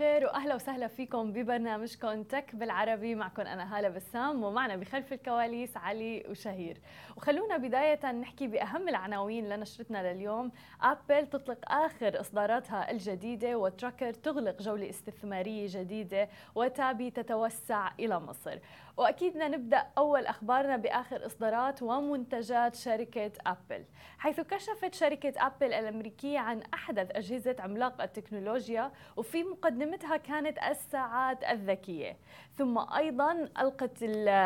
الخير وأهلا وسهلا فيكم ببرنامجكم تك بالعربي. معكم أنا هالة بسام ومعنا بخلف الكواليس علي وشهير. وخلونا بداية نحكي بأهم العناوين لنشرتنا لليوم. ابل تطلق آخر إصداراتها الجديدة وتراكر تغلق جولة استثمارية جديدة وتابي تتوسع إلى مصر. وأكيد نبدأ أول أخبارنا بآخر إصدارات ومنتجات شركة أبل. حيث كشفت شركة أبل الأمريكية عن أحدث أجهزة عملاق التكنولوجيا وفي مقدمتها كانت الساعات الذكية. ثم أيضا ألقت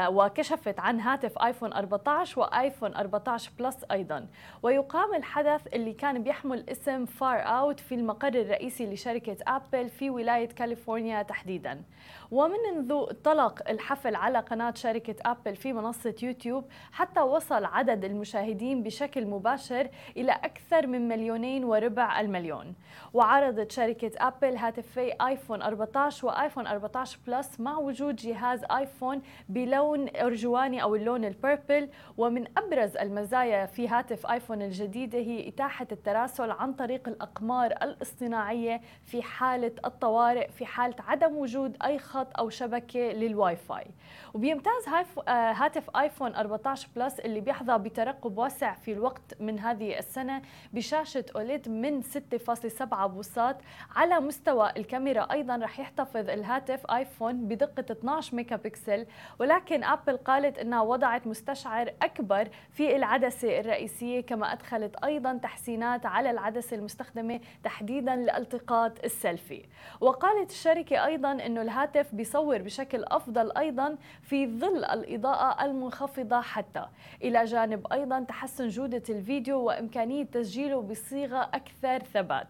وكشفت عن هاتف آيفون 14 وايفون 14 بلس أيضا. ويقام الحدث اللي كان بيحمل اسم فار اوت في المقر الرئيسي لشركة أبل في ولاية كاليفورنيا تحديدا. ومنذ انطلق الحفل على قناة شركة أبل في منصة يوتيوب حتى وصل عدد المشاهدين بشكل مباشر إلى أكثر من مليونين وربع المليون. وعرضت شركة أبل هاتفي آيفون 14 وآيفون 14 بلس مع وجود جهاز آيفون بلون أرجواني أو اللون البيربل ومن أبرز المزايا في هاتف آيفون الجديدة هي إتاحة التراسل عن طريق الأقمار الاصطناعية في حالة الطوارئ في حالة عدم وجود أي خط أو شبكة للواي فاي وبيمتاز هاتف آيفون 14 بلس اللي بيحظى بترقب واسع في الوقت من هذه السنة بشاشة أوليد من 6.7 بوصات. على مستوى الكاميرا أيضا رح يحتفظ الهاتف آيفون بدقة 12 ميجا بكسل ولكن آبل قالت إنها وضعت مستشعر أكبر في العدسة الرئيسية كما أدخلت أيضا تحسينات على العدسة المستخدمة تحديدا لالتقاط السيلفي. وقالت الشركة أيضا إنه الهاتف بيصور بشكل أفضل أيضا في ظل الإضاءة المنخفضة حتى. إلى جانب أيضا تحسن جودة الفيديو وإمكانية تسجيله بصيغة أكثر ثبات.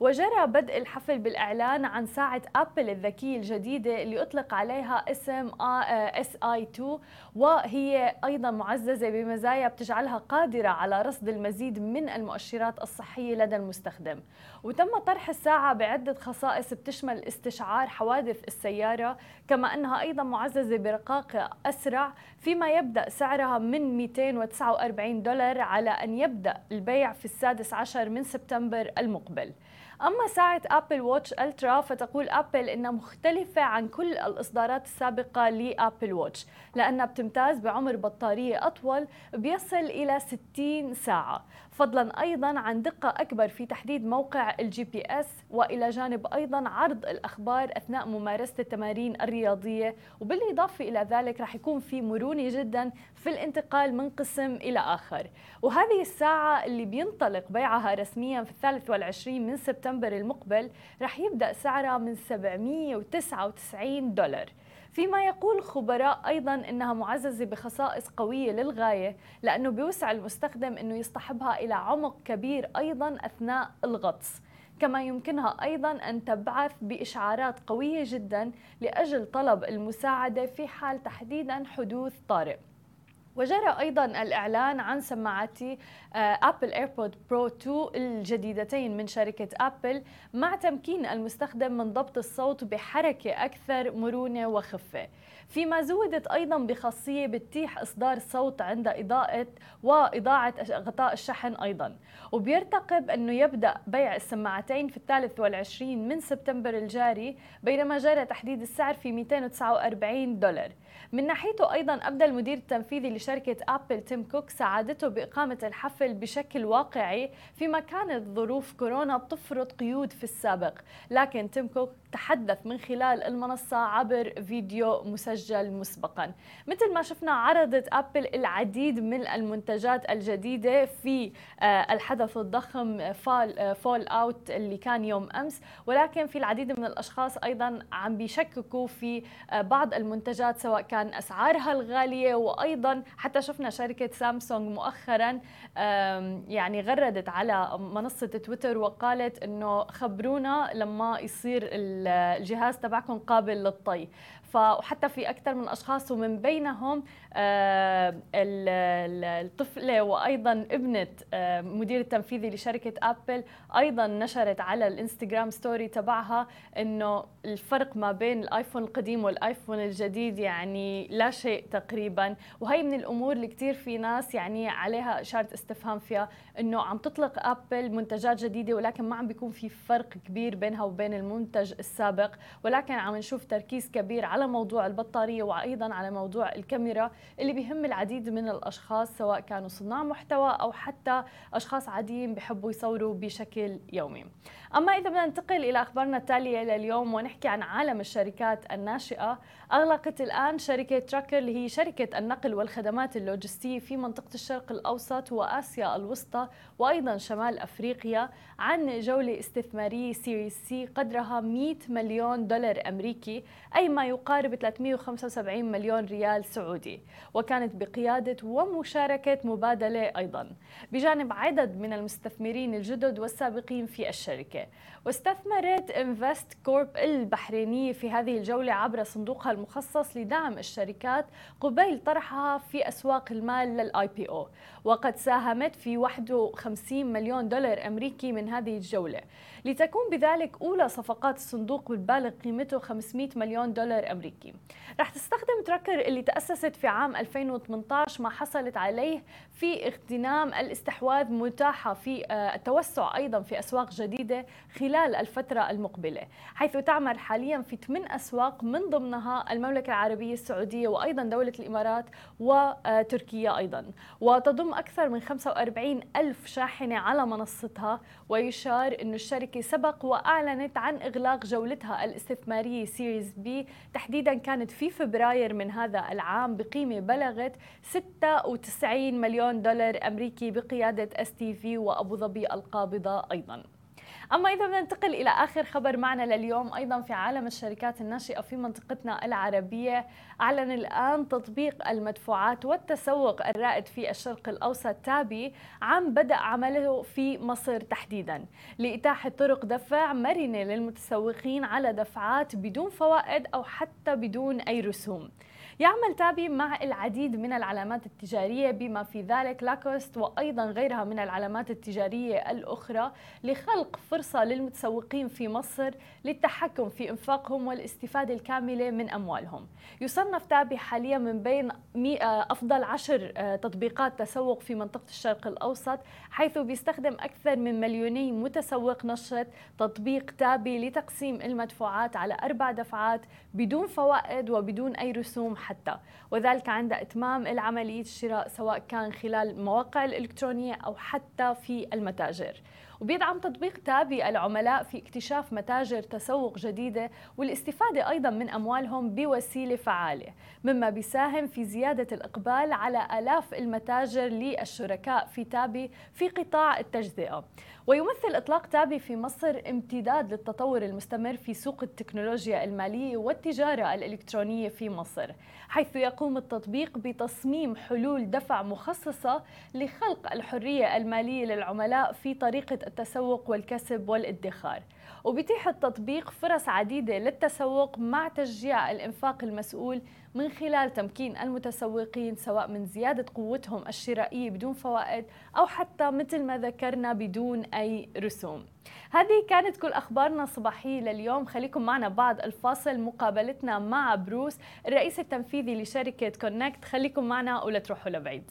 وجرى بدء الحفل بالإعلان عن ساعة أبل الذكية الجديدة اللي أطلق عليها اسم إس آي 2 وهي أيضا معززة بمزايا بتجعلها قادرة على رصد المزيد من المؤشرات الصحية لدى المستخدم. وتم طرح الساعة بعدة خصائص بتشمل استشعار حوادث السيارة كما أنها أيضا معززة برقاقة أسرع فيما يبدأ سعرها من 249 دولار على أن يبدأ البيع في السادس عشر من سبتمبر المقبل. أما ساعة أبل واتش ألترا فتقول أبل إنها مختلفة عن كل الإصدارات السابقة لأبل واتش لأنها بتمتاز بعمر بطارية أطول بيصل إلى 60 ساعة. فضلا أيضا عن دقة أكبر في تحديد موقع الجي بي إس وإلى جانب أيضا عرض الأخبار أثناء ممارسة التمارين الرياضية. وبالإضافة إلى ذلك رح يكون في مرونة جدا في الانتقال من قسم إلى آخر. وهذه الساعة اللي بينطلق بيعها رسميا في الثالث والعشرين من سبتمبر المقبل رح يبدأ سعرها من 799 دولار. فيما يقول خبراء أيضا أنها معززة بخصائص قوية للغاية لأنه بيوسع المستخدم أنه يصطحبها إلى عمق كبير أيضا أثناء الغطس. كما يمكنها أيضا أن تبعث بإشعارات قوية جدا لأجل طلب المساعدة في حال تحديدا حدوث طارئ. وجرى أيضا الإعلان عن سماعتي ابل ايربود برو 2 الجديدتين من شركة ابل مع تمكين المستخدم من ضبط الصوت بحركة أكثر مرونة وخفة. فيما زودت أيضا بخاصية بتتيح إصدار صوت عند إضاءة وإضاعة غطاء الشحن أيضا. وبيرتقب أنه يبدأ بيع السماعتين في الثالث والعشرين من سبتمبر الجاري بينما جرى تحديد السعر في 249 دولار. من ناحيته أيضا ابدى المدير التنفيذي لشركة أبل تيم كوك سعادته بإقامة الحفل بشكل واقعي فيما كانت ظروف كورونا بتفرض قيود في السابق. لكن تيم كوك تحدث من خلال المنصة عبر فيديو مسجل مسبقا. مثل ما شفنا عرضت أبل العديد من المنتجات الجديدة في الحدث الضخم فال فول أوت اللي كان يوم أمس. ولكن في العديد من الأشخاص أيضا عم بيشككوا في بعض المنتجات سواء كان أسعارها الغالية. وأيضا حتى شفنا شركة سامسونج مؤخرا يعني غردت على منصة تويتر وقالت إنه خبرونا لما يصير الجهاز تبعكم قابل للطي. فحتى في أكثر من أشخاص ومن بينهم آه، الطفلة وأيضا ابنة آه، مدير التنفيذي لشركة ابل أيضا نشرت على الإنستغرام ستوري تبعها إنه الفرق ما بين الآيفون القديم والآيفون الجديد يعني لا شيء تقريبا. وهي من الأمور اللي كثير في ناس يعني عليها إشارة استفهام فيها إنه عم تطلق ابل منتجات جديدة ولكن ما عم بيكون في فرق كبير بينها وبين المنتج السابق ولكن عم نشوف تركيز كبير على موضوع البطارية وأيضا على موضوع الكاميرا اللي بيهم العديد من الأشخاص سواء كانوا صناع محتوى أو حتى أشخاص عاديين بيحبوا يصوروا بشكل يومي. أما إذا بدنا ننتقل إلى أخبارنا التالية لليوم ونحكي عن عالم الشركات الناشئة، أغلقت الآن شركة تراكر اللي هي شركة النقل والخدمات اللوجستية في منطقة الشرق الأوسط وآسيا الوسطى وأيضا شمال أفريقيا عن جولة استثمارية سيريس سي قدرها 100 مليون دولار أمريكي أي ما يقارب 375 مليون ريال سعودي. وكانت بقيادة ومشاركة مبادلة أيضا. بجانب عدد من المستثمرين الجدد والسابقين في الشركة. واستثمرت إنفست كورب البحرينية في هذه الجولة عبر صندوقها المخصص لدعم الشركات قبيل طرحها في أسواق المال للآي بي أو. وقد ساهمت في 51 مليون دولار أمريكي من هذه الجولة. لتكون بذلك أولى صفقات الصندوق بالبالغ قيمته 500 مليون دولار أمريكي. رح تستخدم تراكر اللي تأسست في عام 2018 ما حصلت عليه في اغتنام الاستحواذ متاحة في آه، التوسع أيضا في أسواق جديدة خلال الفترة المقبلة حيث تعمل حاليا في ثمان أسواق من ضمنها المملكة العربية السعودية وأيضا دولة الإمارات وتركيا أيضا. وتضم أكثر من 45 ألف شاحنة على منصتها ويشار أن الشركة سبق وأعلنت عن إغلاق جولتها الاستثمارية سيريز بي تحديدا كانت في فبراير من هذا العام بقيمة بلغت 96 مليون دولار أمريكي بقيادة اس تي في وأبو ظبي القابضة أيضا. أما إذا بدنا ننتقل إلى آخر خبر معنا لليوم أيضا في عالم الشركات الناشئة في منطقتنا العربية أعلن الآن تطبيق المدفوعات والتسوق الرائد في الشرق الأوسط تابي عن بدء عمله في مصر تحديدا لإتاحة طرق دفع مرنة للمتسوقين على دفعات بدون فوائد أو حتى بدون أي رسوم. يعمل تابي مع العديد من العلامات التجارية بما في ذلك لاكوست وأيضا غيرها من العلامات التجارية الأخرى لخلق فرصة للمتسوقين في مصر للتحكم في إنفاقهم والاستفادة الكاملة من أموالهم. يصنف تابي حاليا من بين أفضل عشر آه، تطبيقات تسوق في منطقة الشرق الأوسط حيث بيستخدم أكثر من مليوني متسوق نشرة تطبيق تابي لتقسيم المدفوعات على أربع دفعات بدون فوائد وبدون أي رسوم حتى. وذلك عند إتمام العملية الشراء سواء كان خلال المواقع الإلكترونية أو حتى في المتاجر. وبيدعم تطبيق تابي العملاء في اكتشاف متاجر تسوق جديدة والاستفادة أيضا من أموالهم بوسيلة فعالة مما بيساهم في زيادة الإقبال على آلاف المتاجر للشركاء في تابي في قطاع التجزئة. ويمثل إطلاق تابي في مصر امتداد للتطور المستمر في سوق التكنولوجيا المالية والتجارة الإلكترونية في مصر حيث يقوم التطبيق بتصميم حلول دفع مخصصة لخلق الحرية المالية للعملاء في طريقة التسوق والكسب والادخار. وبيتيح التطبيق فرص عديدة للتسوق مع تشجيع الإنفاق المسؤول من خلال تمكين المتسوقين سواء من زيادة قوتهم الشرائية بدون فوائد أو حتى مثل ما ذكرنا بدون أي رسوم. هذه كانت كل أخبارنا الصباحية لليوم. خليكم معنا بعد الفاصل. مقابلتنا مع بروس الرئيس التنفيذي لشركة كونكت خليكم معنا ولا تروحوا لبعيد.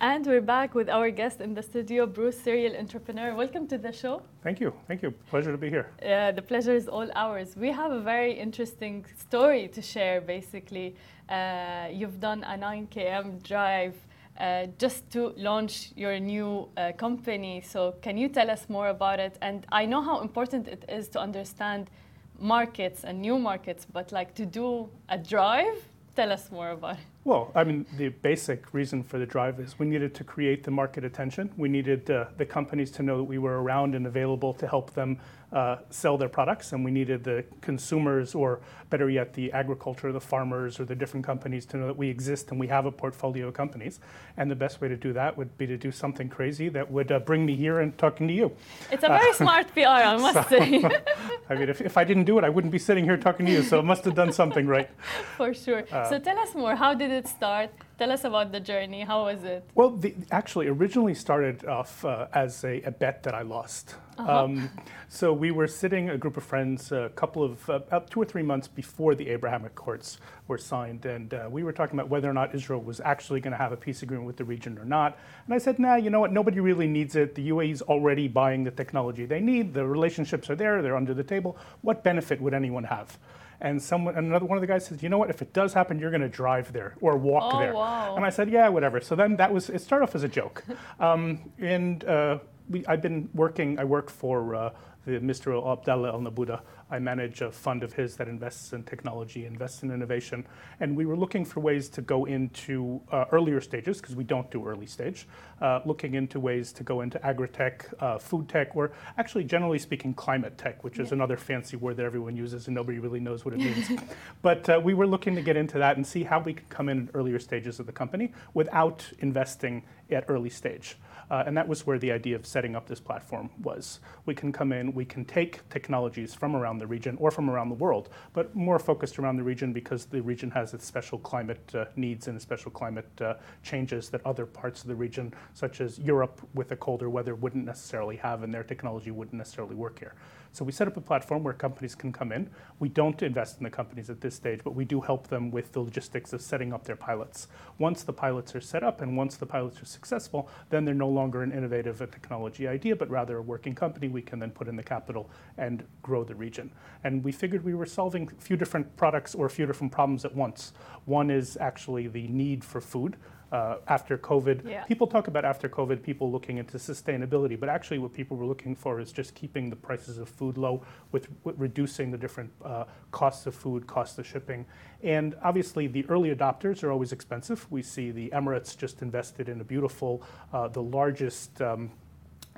And we're back with our guest in the studio, Bruce, serial entrepreneur. Welcome to the show. Thank you. Thank you. Pleasure to be here. Uh, the pleasure is all ours. We have a very interesting story to share, basically. Uh, you've done a 9 km drive uh, just to launch your new uh, company. So, can you tell us more about it? And I know how important it is to understand markets and new markets, but like to do a drive, tell us more about it. Well, I mean, the basic reason for the drive is we needed to create the market attention. We needed uh, the companies to know that we were around and available to help them uh, sell their products, and we needed the consumers, or better yet, the agriculture, the farmers, or the different companies to know that we exist and we have a portfolio of companies. And the best way to do that would be to do something crazy that would uh, bring me here and talking to you. It's a very smart PR, I must say. I mean, if, if I didn't do it, I wouldn't be sitting here talking to you, so it must have done something right. For sure. so tell us more. How did it start? Tell us about the journey. How was it? Well, the, actually, originally started off uh, as a, a bet that I lost. Um, so we were sitting, a group of friends, a couple of, uh, about two or three months before the Abraham Accords were signed, and uh, we were talking about whether or not Israel was actually going to have a peace agreement with the region or not. And I said, nah, you know what, nobody really needs it. The UAE is already buying the technology they need. The relationships are there, they're under the table. What benefit would anyone have? And someone, another one of the guys says, you know what? If it does happen, you're going to drive there or walk Oh, there. wow. And I said, yeah, whatever. So then that was it. Started off as a joke, um, and uh, we, I've been working. I work for uh, the Mr. Abdallah Al Naboodah. I manage a fund of his that invests in technology, invests in innovation, and we were looking for ways to go into uh, earlier stages because we don't do early stage. Uh, looking into ways to go into agri-tech, uh, food tech, or actually, generally speaking, climate tech, which is another fancy word that everyone uses and nobody really knows what it means. but uh, we were looking to get into that and see how we could come in at earlier stages of the company without investing at early stage. Uh, and that was where the idea of setting up this platform was. We can come in, we can take technologies from around the region or from around the world, but more focused around the region because the region has its special climate uh, needs and special climate uh, changes that other parts of the region, such as Europe with the colder weather, wouldn't necessarily have, and their technology wouldn't necessarily work here. So we set up a platform where companies can come in. We don't invest in the companies at this stage, but we do help them with the logistics of setting up their pilots. Once the pilots are set up and once the pilots are successful, then they're no longer an innovative technology idea, but rather a working company. We can then put in the capital and grow the region. And we figured we were solving a few different products or a few different problems at once. One is actually the need for food. Uh, after COVID, Yeah. people talk about after COVID, people looking into sustainability, but actually, what people were looking for is just keeping the prices of food low with, with reducing the different uh, costs of food, costs of shipping. And obviously, the early adopters are always expensive. We see the Emirates just invested in a beautiful, uh, the largest. Um,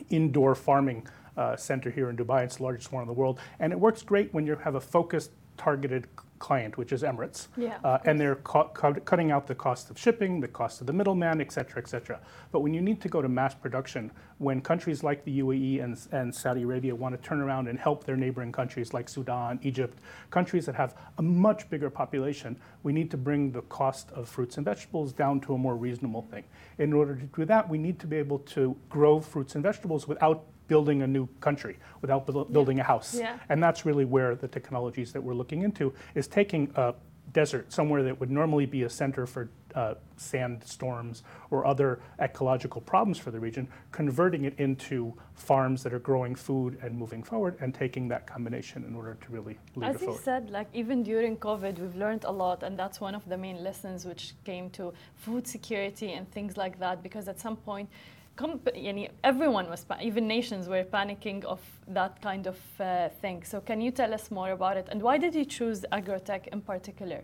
indoor farming uh, center here in Dubai. It's the largest one in the world, and it works great when you have a focused, targeted client, which is Emirates, Yeah, uh, and they're cu- cu- cutting out the cost of shipping, the cost of the middleman, et cetera, et cetera. But when you need to go to mass production, when countries like the UAE and, and Saudi Arabia want to turn around and help their neighboring countries like Sudan, Egypt, countries that have a much bigger population, we need to bring the cost of fruits and vegetables down to a more reasonable thing. In order to do that, we need to be able to grow fruits and vegetables without building a new country, without buil- building a house. Yeah. And that's really where the technologies that we're looking into is taking a desert, somewhere that would normally be a center for uh, sandstorms or other ecological problems for the region, converting it into farms that are growing food and moving forward, and taking that combination in order to really lead it As you forward. said, like even during COVID, we've learned a lot, and that's one of the main lessons which came to food security and things like that. Because at some point, comp- everyone was, even nations were panicking of that kind of uh, thing. So, can you tell us more about it? And why did you choose agrotech in particular?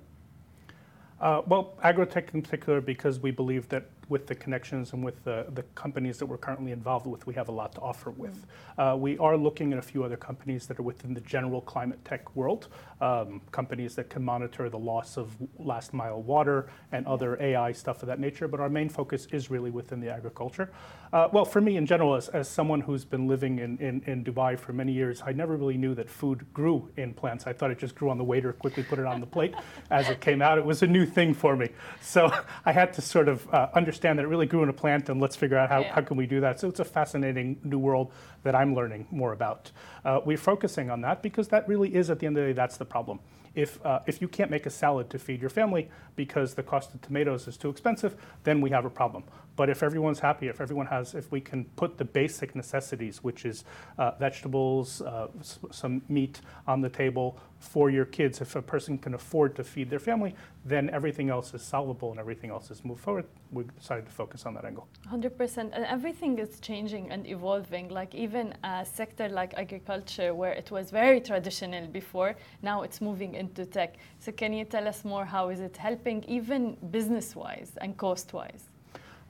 Uh, well, agrotech in particular, because we believe that with the connections and with the, the companies that we're currently involved with, we have a lot to offer with. Uh, we are looking at a few other companies that are within the general climate tech world, um, companies that can monitor the loss of last mile water and other AI stuff of that nature, but our main focus is really within the agriculture. Uh, well, for me in general, as, as someone who's been living in, in, in Dubai for many years, I never really knew that food grew in plants. I thought it just grew on the waiter, quickly put it on the plate as it came out. It was a new thing for me. So I had to sort of uh, understand that it really grew in a plant and let's figure out how, Yeah. how can we do that. So it's a fascinating new world that I'm learning more about. Uh, we're focusing on that because that really is, at the end of the day, that's the problem. If, uh, if you can't make a salad to feed your family because the cost of tomatoes is too expensive, then we have a problem. But if everyone's happy, if everyone has, if we can put the basic necessities, which is uh, vegetables, uh, s- some meat on the table for your kids, if a person can afford to feed their family, then everything else is solvable and everything else is moved forward. We decided to focus on that angle. 100% and everything is changing and evolving like even a sector like agriculture where it was very traditional before now it's moving into tech. So can you tell us more? How is it helping, even business-wise and cost-wise?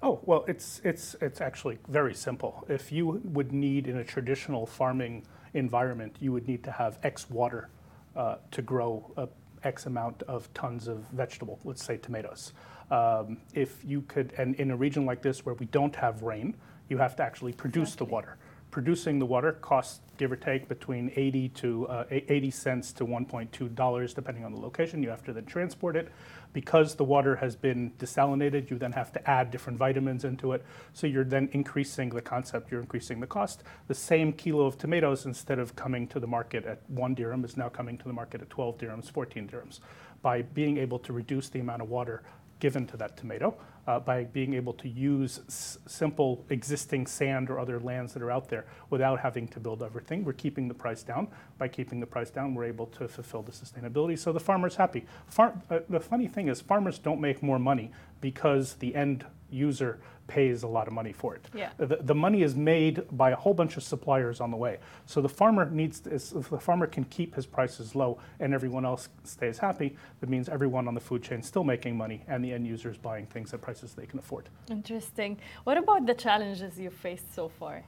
Oh, well, it's, it's, it's actually very simple. If you would need in a traditional farming environment, you would need to have X water uh, to grow a X amount of tons of vegetable, let's say tomatoes. Um, if you could, and in a region like this where we don't have rain, you have to actually produce exactly. the water. Producing the water costs, give or take, between 80 to uh, 80 cents to 1.2 dollars, depending on the location. You have to then transport it. Because the water has been desalinated, you then have to add different vitamins into it. So you're then increasing the concept, you're increasing the cost. The same kilo of tomatoes, instead of coming to the market at one dirham, is now coming to the market at 12 dirhams, 14 dirhams. By being able to reduce the amount of water given to that tomato uh, by being able to use s- simple existing sand or other lands that are out there without having to build everything. We're keeping the price down. By keeping the price down, we're able to fulfill the sustainability. So the farmer's happy. Far- uh, the funny thing is, farmers don't make more money because the end user pays a lot of money for it. Yeah. The, the money is made by a whole bunch of suppliers on the way. So the farmer needs, to, if the farmer can keep his prices low and everyone else stays happy, that means everyone on the food chain is still making money and the end user is buying things at prices they can afford. Interesting. What about the challenges you've faced so far?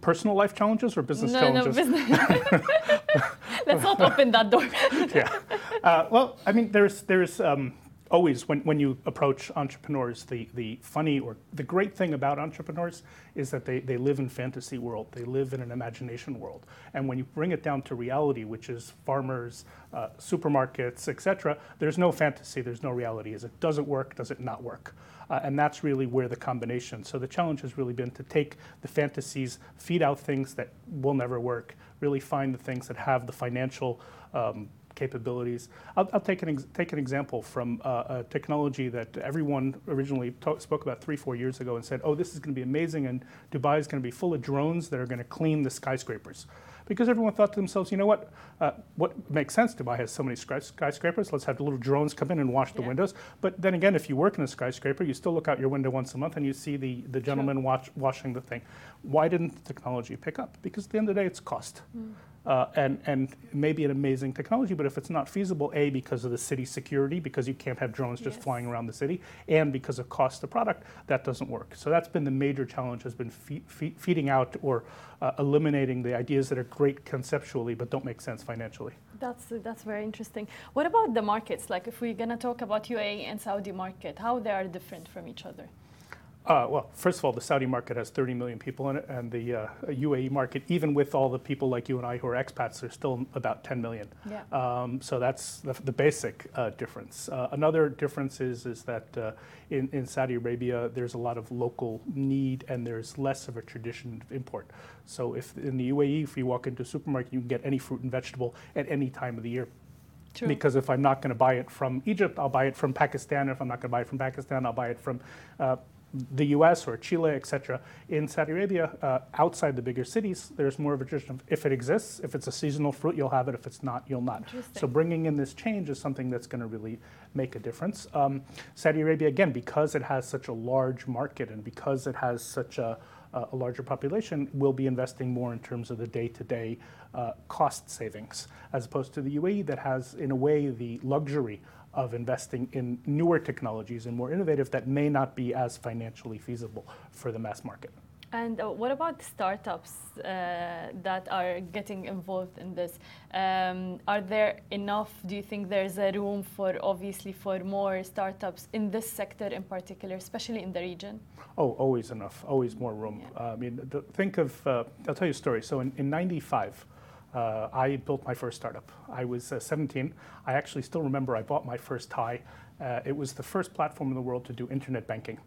Personal life challenges or business no, challenges? No, business. Let's not open that door. yeah. Uh, well, I mean, there's, there's, um, always when, when you approach entrepreneurs the, the funny or the great thing about entrepreneurs is that they, they live in fantasy world. They live in an imagination world. And when you bring it down to reality which is farmers uh, supermarkets etc there's no fantasy there's no reality. Is it does it work does it not work? Uh, and that's really where the combination. So the challenge has really been to take the fantasies feed out things that will never work really find the things that have the financial um, capabilities. I'll, I'll take, an take an example from uh, a technology that everyone originally talk, spoke about three, four years ago and said, oh, this is going to be amazing, and Dubai is going to be full of drones that are going to clean the skyscrapers. Because everyone thought to themselves, you know what? Uh, what makes sense? Dubai has so many skyscrapers. Let's have the little drones come in and wash the yeah. windows. But then again, if you work in a skyscraper, you still look out your window once a month and you see the, the gentleman watch, washing the thing. Why didn't the technology pick up? Because at the end of the day, it's cost. Mm uh, and, and maybe an amazing technology, but if it's not feasible, A, because of the city security, because you can't have drones just yes. flying around the city, and because of cost of product, that doesn't work. So that's been the major challenge, has been fe- fe- feeding out or uh, eliminating the ideas that are great conceptually but don't make sense financially. That's, that's very interesting. What about the markets? Like if we're going to talk about UAE and Saudi market, how they are different from each other? Uh, well, first of all, the Saudi market has 30 million people in it, and the uh, UAE market, even with all the people like you and I who are expats, are still about 10 million. Yeah. Um, so that's the, the basic uh, difference. Uh, another difference is, is that uh, in, in Saudi Arabia, there's a lot of local need, and there's less of a tradition of import. So if in the UAE, if you walk into a supermarket, you can get any fruit and vegetable at any time of the year. True. Because if I'm not going to buy it from Egypt, I'll buy it from Pakistan. If I'm not going to buy it from Pakistan, I'll buy it from uh, the US or Chile, etc. In Saudi Arabia, uh, outside the bigger cities, there's more of a tradition of if it exists, if it's a seasonal fruit, you'll have it. If it's not, you'll not. So bringing in this change is something that's going to really make a difference. Um, Saudi Arabia, again, because it has such a large market and because it has such a, a larger population, will be investing more in terms of the day-to-day uh, cost savings, as opposed to the UAE that has, in a way, the luxury of investing in newer technologies and more innovative that may not be as financially feasible for the mass market. And uh, what about startups uh, that are getting involved in this? Um, are there enough? Do you think there's a room for obviously for more startups in this sector in particular, especially in the region? Oh, always enough. Always more room. Yeah. Uh, I mean, think of. Uh, I'll tell you a story. So in, in '95 uh, I built my first startup. I was uh, 17. I actually still remember I bought my first TIE. Uh, it was the first platform in the world to do internet banking.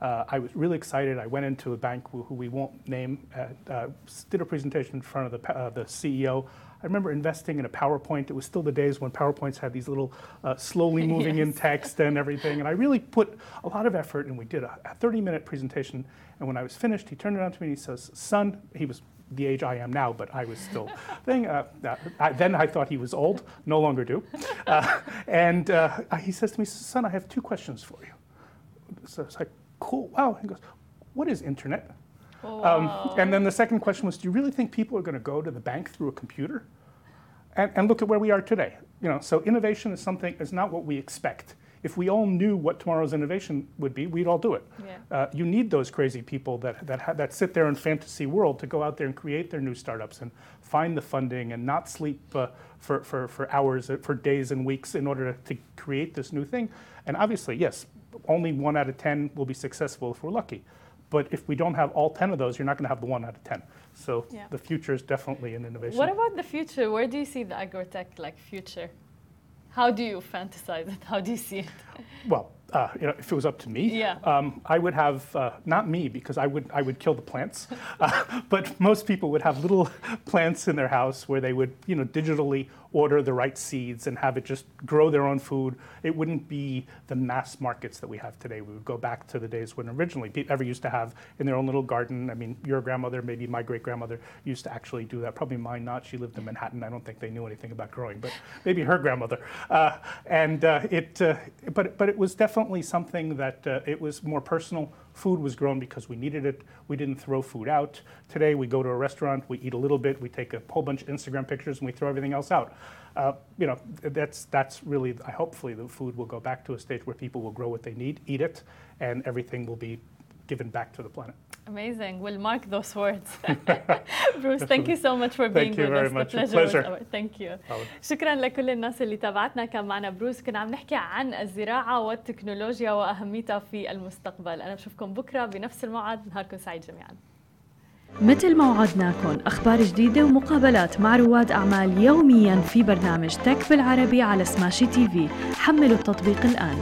Uh, I was really excited. I went into a bank who, we won't name, uh, uh, did a presentation in front of the, the CEO. I remember investing in a PowerPoint. It was still the days when PowerPoints had these little slowly moving yes. in text and everything. And I really put a lot of effort, and we did a 30 minute presentation. And when I was finished, he turned around to me and he says, Son, he was the age I am now, but I was still thing. Uh, uh, I, then I thought he was old, no longer do. Uh, and uh, he says to me, son, I have two questions for you. So it's like, cool, wow. He goes, what is internet? Um, and then the second question was, do you really think people are going to go to the bank through a computer? And, and look at where we are today. you know, so innovation is something is not what we expect. If we all knew what tomorrow's innovation would be, we'd all do it. Yeah. Uh, you need those crazy people that that ha- that sit there in fantasy world to go out there and create their new startups and find the funding and not sleep uh, for, for for hours, uh, for days and weeks in order to, to create this new thing. And obviously, yes, only one out of ten will be successful if we're lucky. But if we don't have all 10 of those, you're not going to have the one out of 10. So Yeah. the future is definitely in innovation. What about the future? Where do you see the agrotech like future? How do you fantasize it? How do you see it? Well, uh, you know, if it was up to me, Yeah. um, I would have uh, not me because I would I would kill the plants, uh, but most people would have little plants in their house where they would you know digitally order the right seeds and have it just grow their own food. It wouldn't be the mass markets that we have today. We would go back to the days when originally people ever used to have in their own little garden. I mean, your grandmother, maybe my great grandmother, used to actually do that. Probably mine not. She lived in Manhattan. I don't think they knew anything about growing, but maybe her grandmother. Uh, and uh, it, uh, but but it was definitely something that uh, it was more personal. Food was grown because we needed it. We didn't throw food out. Today we go to a restaurant, we eat a little bit, we take a whole bunch of Instagram pictures, and we throw everything else out. Uh, you know, that's that's really. Hopefully the food will go back to a stage where people will grow what they need, eat it, and everything will be given back to the planet. Amazing. We'll mark those words. Bruce, thank you so much for being Thank you with very us. much. The pleasure pleasure. Thank you. شكرا لكل الناس اللي تابعتنا كان معنا بروس كنا عم نحكي عن الزراعة والتكنولوجيا وأهميتها في المستقبل أنا بشوفكم بكرة بنفس الموعد نهاركم سعيد جميعا مثل ما وعدناكم أخبار جديدة ومقابلات مع رواد أعمال يوميا في برنامج تك بالعربي على سماشي تي في حملوا التطبيق الآن